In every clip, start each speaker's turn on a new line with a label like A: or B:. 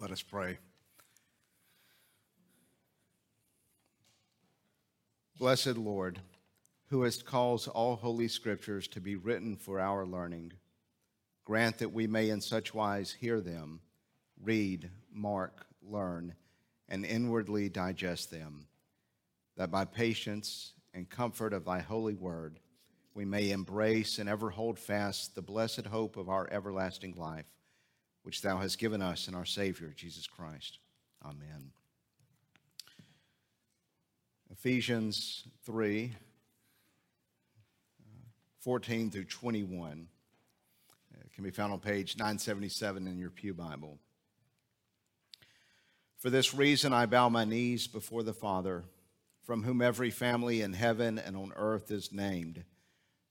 A: Let us pray. Blessed Lord, who hast caused all holy scriptures to be written for our learning, grant that we may in such wise hear them, read, mark, learn, and inwardly digest them, that by patience and comfort of thy holy word we may embrace and ever hold fast the blessed hope of our everlasting life which thou hast given us in our Savior, Jesus Christ. Amen. Ephesians 3 uh, 14 through 21. It can be found on page 977 in your Pew Bible. For this reason, I bow my knees before the Father, from whom every family in heaven and on earth is named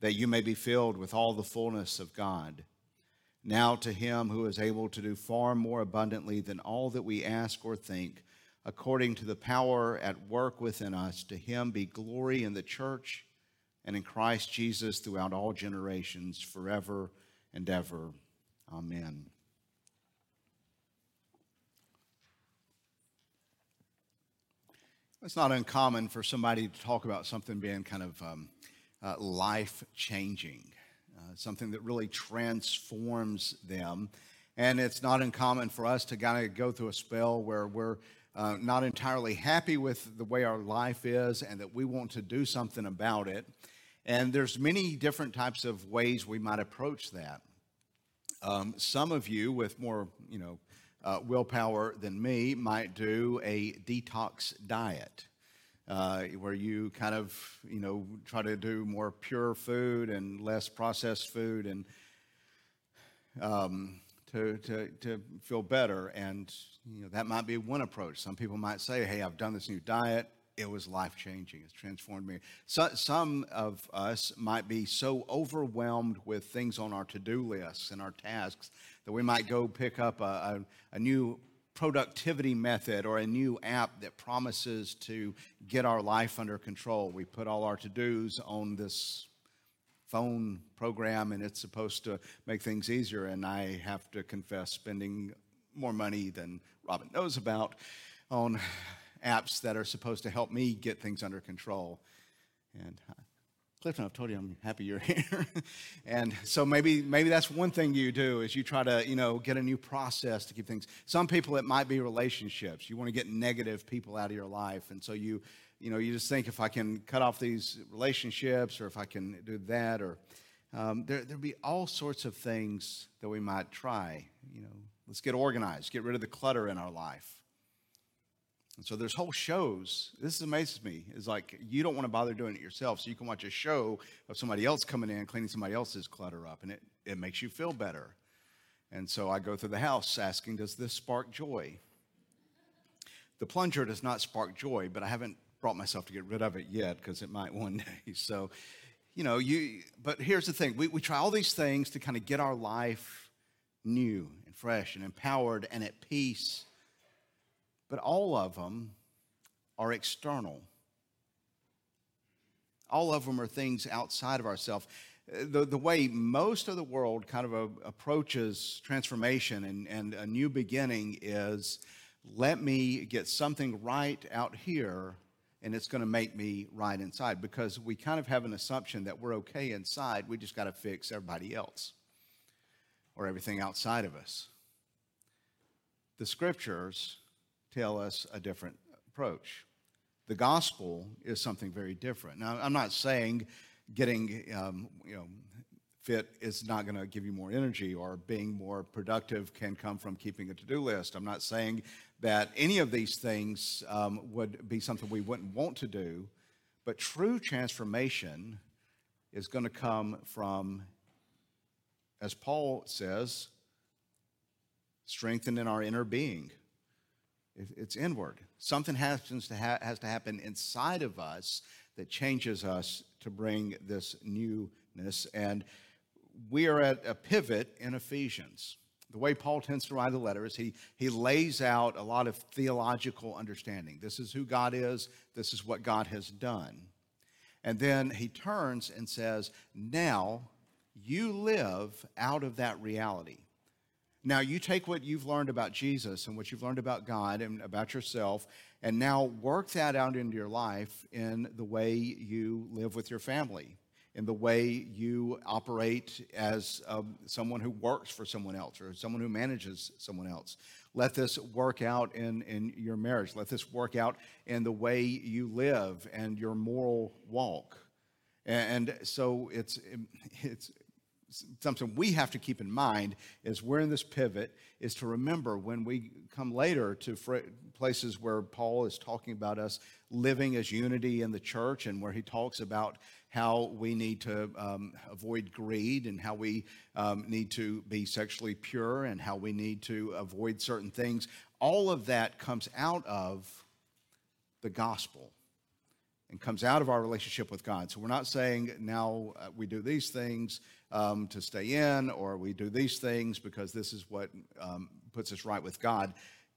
A: that you may be filled with all the fullness of God. Now to him who is able to do far more abundantly than all that we ask or think, according to the power at work within us, to him be glory in the church and in Christ Jesus throughout all generations, forever and ever. Amen. It's not uncommon for somebody to talk about something being kind of um, uh, life changing, uh, something that really transforms them. And it's not uncommon for us to kind of go through a spell where we're uh, not entirely happy with the way our life is and that we want to do something about it. And there's many different types of ways we might approach that. Um, some of you with more, you know, uh, willpower than me might do a detox diet uh, where you kind of, you know, try to do more pure food and less processed food and um, to, to, to feel better. And, you know, that might be one approach. Some people might say, hey, I've done this new diet. It was life changing. It's transformed me. So, some of us might be so overwhelmed with things on our to do lists and our tasks that we might go pick up a, a, a new productivity method or a new app that promises to get our life under control. We put all our to dos on this phone program and it's supposed to make things easier. And I have to confess, spending more money than Robin knows about on apps that are supposed to help me get things under control. And uh, Clifton, I've told you I'm happy you're here. and so maybe maybe that's one thing you do is you try to, you know, get a new process to keep things. Some people it might be relationships. You want to get negative people out of your life. And so you, you know, you just think if I can cut off these relationships or if I can do that or um, there, there'll be all sorts of things that we might try. You know, let's get organized, get rid of the clutter in our life. And so there's whole shows. This amazes me. Is like you don't want to bother doing it yourself, so you can watch a show of somebody else coming in cleaning somebody else's clutter up, and it, it makes you feel better. And so I go through the house asking, Does this spark joy? The plunger does not spark joy, but I haven't brought myself to get rid of it yet because it might one day. So, you know, you but here's the thing. We, we try all these things to kind of get our life new and fresh and empowered and at peace but all of them are external. All of them are things outside of ourselves. The, the way most of the world kind of a, approaches transformation and, and a new beginning is let me get something right out here and it's going to make me right inside because we kind of have an assumption that we're okay inside. We just got to fix everybody else or everything outside of us. The scriptures tell us a different approach. The gospel is something very different. Now, I'm not saying getting um, you know fit is not going to give you more energy or being more productive can come from keeping a to-do list. I'm not saying that any of these things um, would be something we wouldn't want to do, but true transformation is going to come from, as Paul says, strengthened in our inner being. It's inward. Something has to, ha- has to happen inside of us that changes us to bring this newness. And we are at a pivot in Ephesians. The way Paul tends to write a letter is he, he lays out a lot of theological understanding. This is who God is, this is what God has done. And then he turns and says, Now you live out of that reality. Now, you take what you've learned about Jesus and what you've learned about God and about yourself, and now work that out into your life in the way you live with your family, in the way you operate as um, someone who works for someone else or someone who manages someone else. Let this work out in, in your marriage. Let this work out in the way you live and your moral walk. And so it's, it's something we have to keep in mind as we're in this pivot is to remember when we come later to places where Paul is talking about us living as unity in the church and where he talks about how we need to um, avoid greed and how we um, need to be sexually pure and how we need to avoid certain things. All of that comes out of the gospel and comes out of our relationship with God. So we're not saying now uh, we do these things um, to stay in, or we do these things because this is what um, puts us right with God.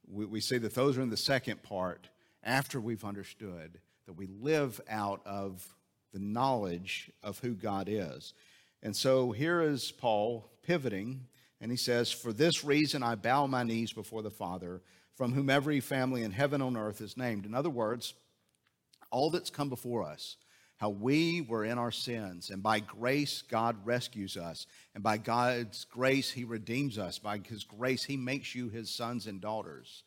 A: We, we see that those are in the second part after we've understood that we live out of the knowledge of who God is. And so here is Paul pivoting, and he says, For this reason I bow my knees before the Father, from whom every family in heaven on earth is named. In other words, all that's come before us, how we were in our sins, and by grace, God rescues us. And by God's grace, He redeems us. By His grace, He makes you His sons and daughters.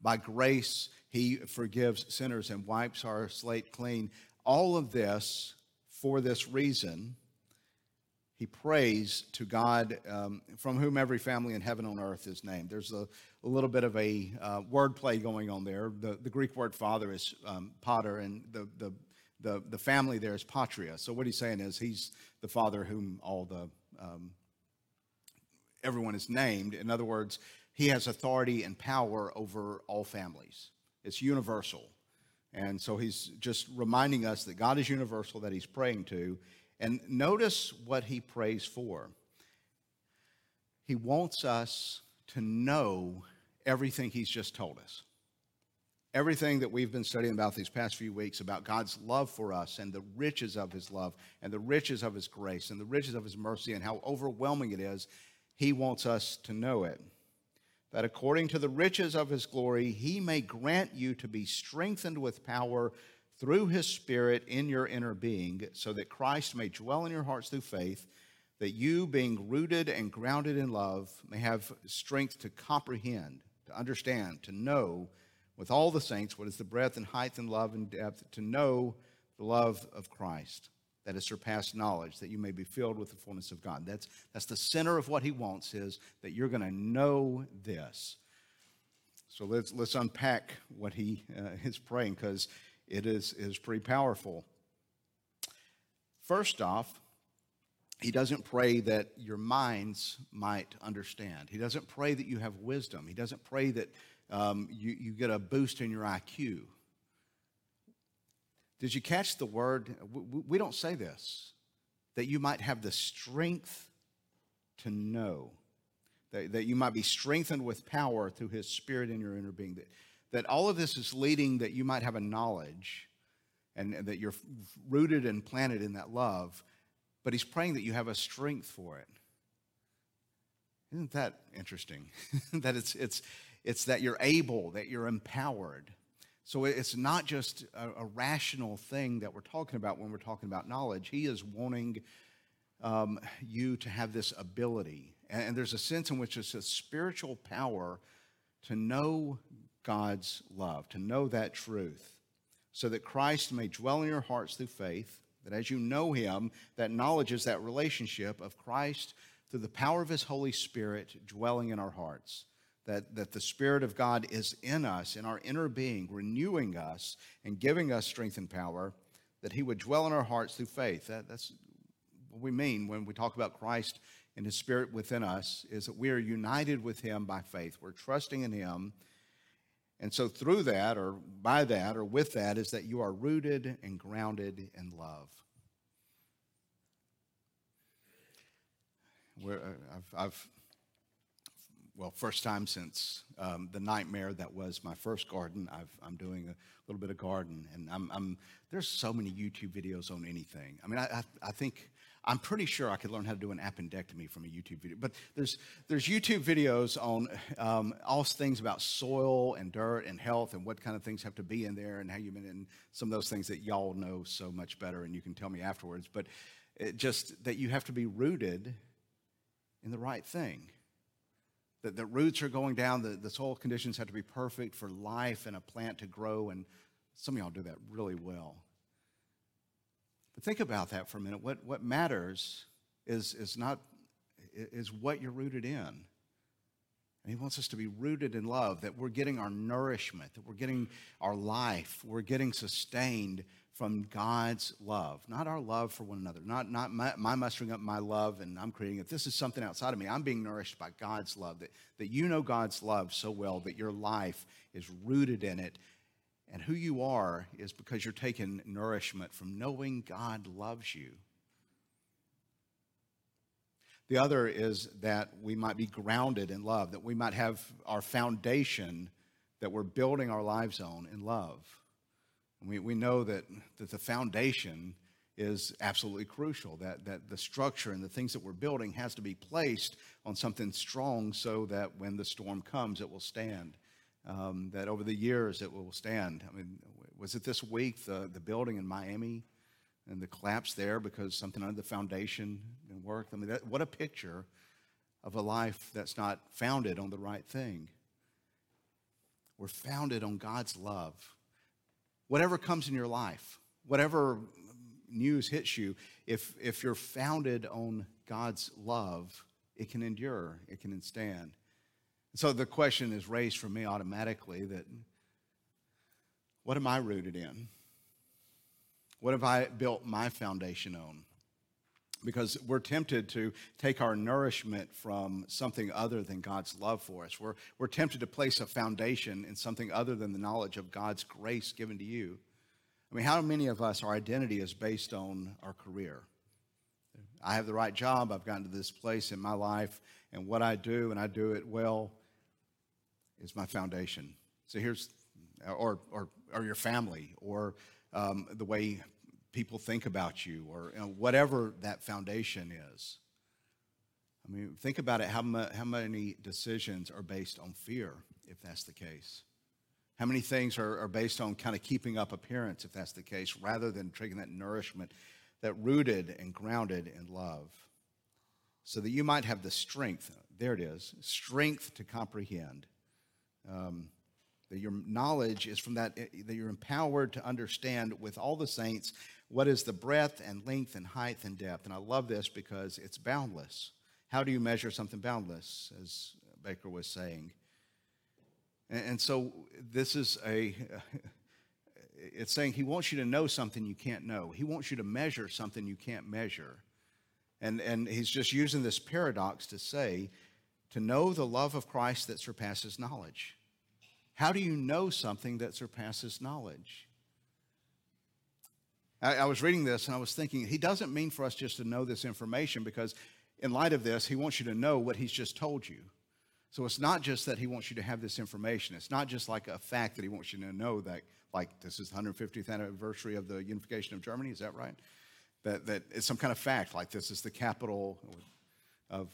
A: By grace, He forgives sinners and wipes our slate clean. All of this for this reason. He prays to God, um, from whom every family in heaven on earth is named. There's a, a little bit of a uh, wordplay going on there. The, the Greek word father is um, and the, the the, the family there is patria. So what he's saying is he's the father whom all the um, everyone is named. In other words, he has authority and power over all families. It's universal. And so he's just reminding us that God is universal, that he's praying to. And notice what he prays for. He wants us to know everything he's just told us everything that we've been studying about these past few weeks about God's love for us and the riches of his love and the riches of his grace and the riches of his mercy and how overwhelming it is, he wants us to know it. That according to the riches of his glory, he may grant you to be strengthened with power through his Spirit in your inner being, so that Christ may dwell in your hearts through faith, that you, being rooted and grounded in love, may have strength to comprehend, to understand, to know with all the saints what is the breadth and height and love and depth, to know the love of Christ that has surpassed knowledge, that you may be filled with the fullness of God. That's, that's the center of what he wants is that you're going to know this. So let's, let's unpack what he uh, is praying because it is, is pretty powerful. First off, he doesn't pray that your minds might understand. He doesn't pray that you have wisdom. He doesn't pray that um, you, you get a boost in your IQ. Did you catch the word? We don't say this, that you might have the strength to know, that, that you might be strengthened with power through his spirit in your inner being. That, that all of this is leading that you might have a knowledge and, and that you're rooted and planted in that love, but he's praying that you have a strength for it. Isn't that interesting? that it's, it's, it's that you're able, that you're empowered. So it's not just a, a rational thing that we're talking about when we're talking about knowledge. He is wanting um, you to have this ability. And, and there's a sense in which it's a spiritual power to know God's love, to know that truth, so that Christ may dwell in your hearts through faith, that as you know Him, that knowledge is that relationship of Christ through the power of His Holy Spirit dwelling in our hearts that, that the Spirit of God is in us, in our inner being, renewing us and giving us strength and power, that He would dwell in our hearts through faith. That, that's what we mean when we talk about Christ and His Spirit within us is that we are united with Him by faith. We're trusting in Him. And so, through that, or by that, or with that, is that you are rooted and grounded in love. Uh, I've, I've, well, first time since um, the nightmare that was my first garden, i am doing a little bit of garden, and I'm, I'm, there's so many YouTube videos on anything. I mean, I, I, I think I'm pretty sure I could learn how to do an appendectomy from a YouTube video. But there's, there's YouTube videos on um, all things about soil and dirt and health and what kind of things have to be in there and how you've been in some of those things that y'all know so much better and you can tell me afterwards. But just that you have to be rooted in the right thing. That the roots are going down, the, the soil conditions have to be perfect for life and a plant to grow. And some of y'all do that really well. But think about that for a minute. What, what matters is, is not is what you're rooted in. And he wants us to be rooted in love, that we're getting our nourishment, that we're getting our life, we're getting sustained from God's love, not our love for one another, not, not my, my, mustering up my love and I'm creating it. This is something outside of me. I'm being nourished by God's love, that, that you know God's love so well that your life is rooted in it and who you are is because you're taking nourishment from knowing God loves you. The other is that we might be grounded in love, that we might have our foundation that we're building our lives on in love. We, we know that, that the foundation is absolutely crucial, that, that the structure and the things that we're building has to be placed on something strong so that when the storm comes, it will stand um, that over the years it will stand. I mean, was it this week, the, the building in Miami and the collapse there because something under the foundation didn't work? I mean, that, what a picture of a life that's not founded on the right thing. We're founded on God's love. Whatever comes in your life, whatever news hits you, if, if you're founded on God's love, it can endure, it can stand. So the question is raised for me automatically that what am I rooted in? What have I built my foundation on? Because we're tempted to take our nourishment from something other than God's love for us. We're, we're tempted to place a foundation in something other than the knowledge of God's grace given to you. I mean, how many of us, our identity is based on our career? I have the right job, I've gotten to this place in my life, and what I do, and I do it well is my foundation. So here's, or, or, or your family, or um, the way people think about you, or you know, whatever that foundation is. I mean, think about it how, ma- how many decisions are based on fear, if that's the case? How many things are, are based on kind of keeping up appearance, if that's the case, rather than taking that nourishment that rooted and grounded in love? So that you might have the strength, there it is, strength to comprehend um, that your knowledge is from that, eh, that you're empowered to understand with all the saints what is the breadth and length and height and depth. And I love this because it's boundless. How do you measure something boundless, as Baker was saying? And, and so this is a. It's saying he wants you to know something you can't know. He wants you to measure something you can't measure. And, and he's just using this paradox to say to know the love of Christ that surpasses knowledge. How do you know something that surpasses knowledge? I, I, was reading this and I was thinking, he doesn't mean for us just to know this information because, in light of this, he wants you to know what he's just told you. So it's not just that he wants you to have this information. It's not just like a fact that he wants you to know that, like, this is the 150th anniversary of the unification of Germany. Is that right? That, that it's some kind of fact, like this is the capital of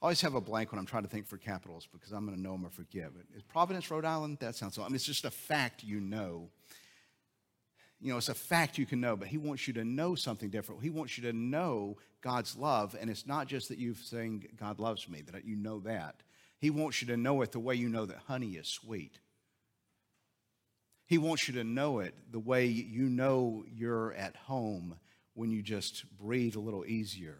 A: I always have a blank when I'm trying to think for capitals because I'm going to know them or. But is Providence, Rhode Island? That sounds. I mean, it's just a fact you know. You know, it's a fact you can know, but he wants you to know something different. He wants you to know God's love, and it's not just that you're saying God loves me, that you know that. He wants you to know it the way you know that honey is sweet. He wants you to know it the way you know you're at home when you just breathe a little easier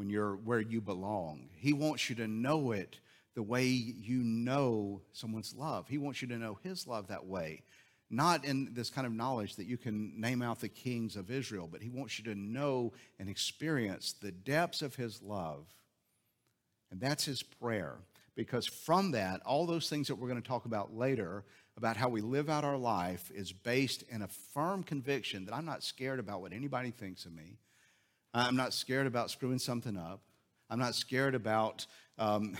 A: when you're where you belong. He wants you to know it the way you know someone's love. He wants you to know his love that way. Not in this kind of knowledge that you can name out the kings of Israel, but he wants you to know and experience the depths of his love And that's his prayer. Because from that, all those things that we're going to talk about later, about how we live out our life, is based in a firm conviction that I'm not scared about what anybody thinks of me. I'm not scared about screwing something up. I'm not scared about um,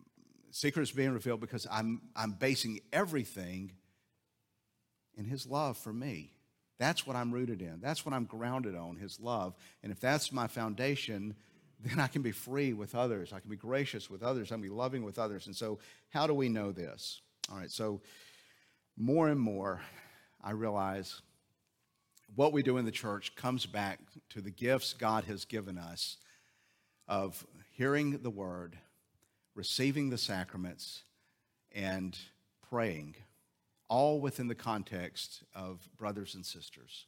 A: secrets being revealed because I'm, I'm basing everything in His love for me. That's what I'm rooted in. That's what I'm grounded on, His love. And if that's my foundation, then I can be free with others. I can be gracious with others. I can be loving with others. And so, how do we know this? All right, so more and more, I realize what we do in the church comes back to the gifts God has given us of hearing the word, receiving the sacraments, and praying, all within the context of brothers and sisters.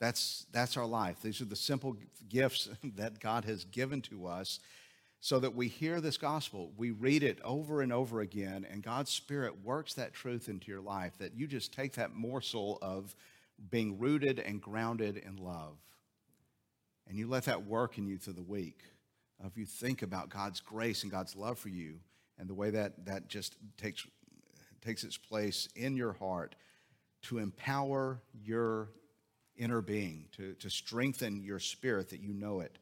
A: That's, that's our life. These are the simple gifts that God has given to us so that we hear this gospel, we read it over and over again, and God's Spirit works that truth into your life, that you just take that morsel of being rooted and grounded in love. And you let that work in you through the week. If you think about God's grace and God's love for you and the way that that just takes, takes its place in your heart to empower your inner being, to, to strengthen your spirit that you know it.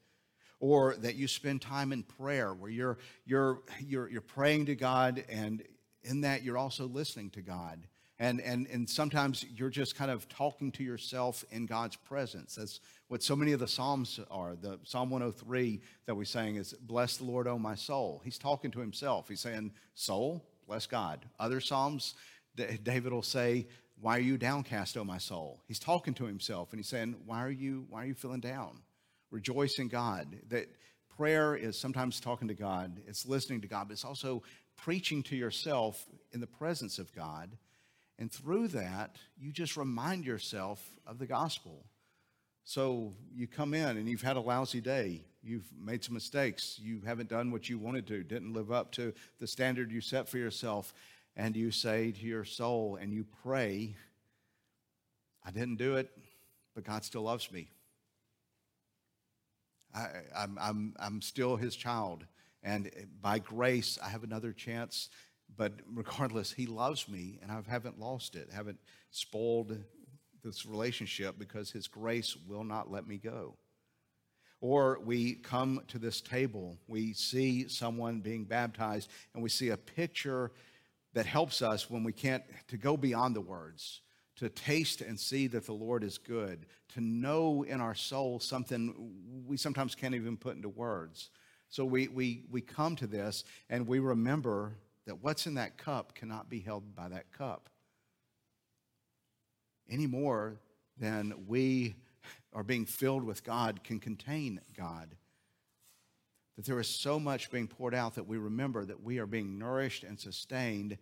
A: Or that you spend time in prayer where you're, you're, you're, you're praying to God and in that you're also listening to God and, and, and sometimes you're just kind of talking to yourself in God's presence. That's what so many of the Psalms are. The Psalm 103 that we sang is, Bless the Lord, O my soul. He's talking to himself. He's saying, Soul, bless God. Other Psalms, David will say, Why are you downcast, O my soul? He's talking to himself and he's saying, Why are you, why are you feeling down? Rejoice in God. That prayer is sometimes talking to God, it's listening to God, but it's also preaching to yourself in the presence of God and through that, you just remind yourself of the gospel. So you come in and you've had a lousy day. You've made some mistakes. You haven't done what you wanted to, didn't live up to the standard you set for yourself. And you say to your soul and you pray, I didn't do it, but God still loves me. I, I'm, I'm, I'm still his child. And by grace, I have another chance but regardless, he loves me, and I haven't lost it, haven't spoiled this relationship because his grace will not let me go. Or we come to this table, we see someone being baptized, and we see a picture that helps us when we can't to go beyond the words, to taste and see that the Lord is good, to know in our soul something we sometimes can't even put into words. So we, we, we come to this and we remember that what's in that cup cannot be held by that cup any more than we are being filled with God can contain God. That there is so much being poured out that we remember that we are being nourished and sustained,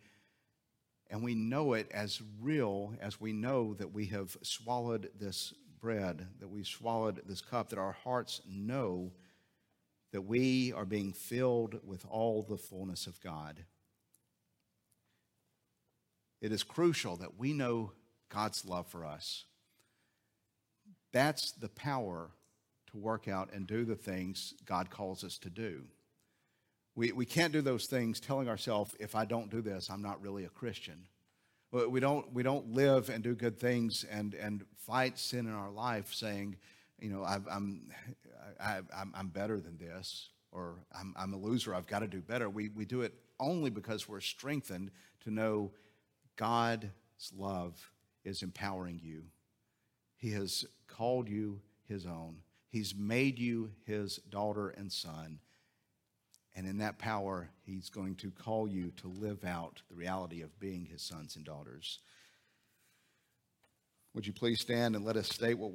A: and we know it as real as we know that we have swallowed this bread, that we've swallowed this cup, that our hearts know that we are being filled with all the fullness of God it is crucial that we know God's love for us. That's the power to work out and do the things God calls us to do. We, we can't do those things telling ourselves, if I don't do this, I'm not really a Christian. We don't, we don't live and do good things and, and fight sin in our life saying, you know, i am I'm, I'm better than this, or I'm, I'm a loser, I've got to do better. We, we do it only because we're strengthened to know God's love is empowering you. He has called you his own. He's made you his daughter and son. And in that power, he's going to call you to live out the reality of being his sons and daughters. Would you please stand and let us state what we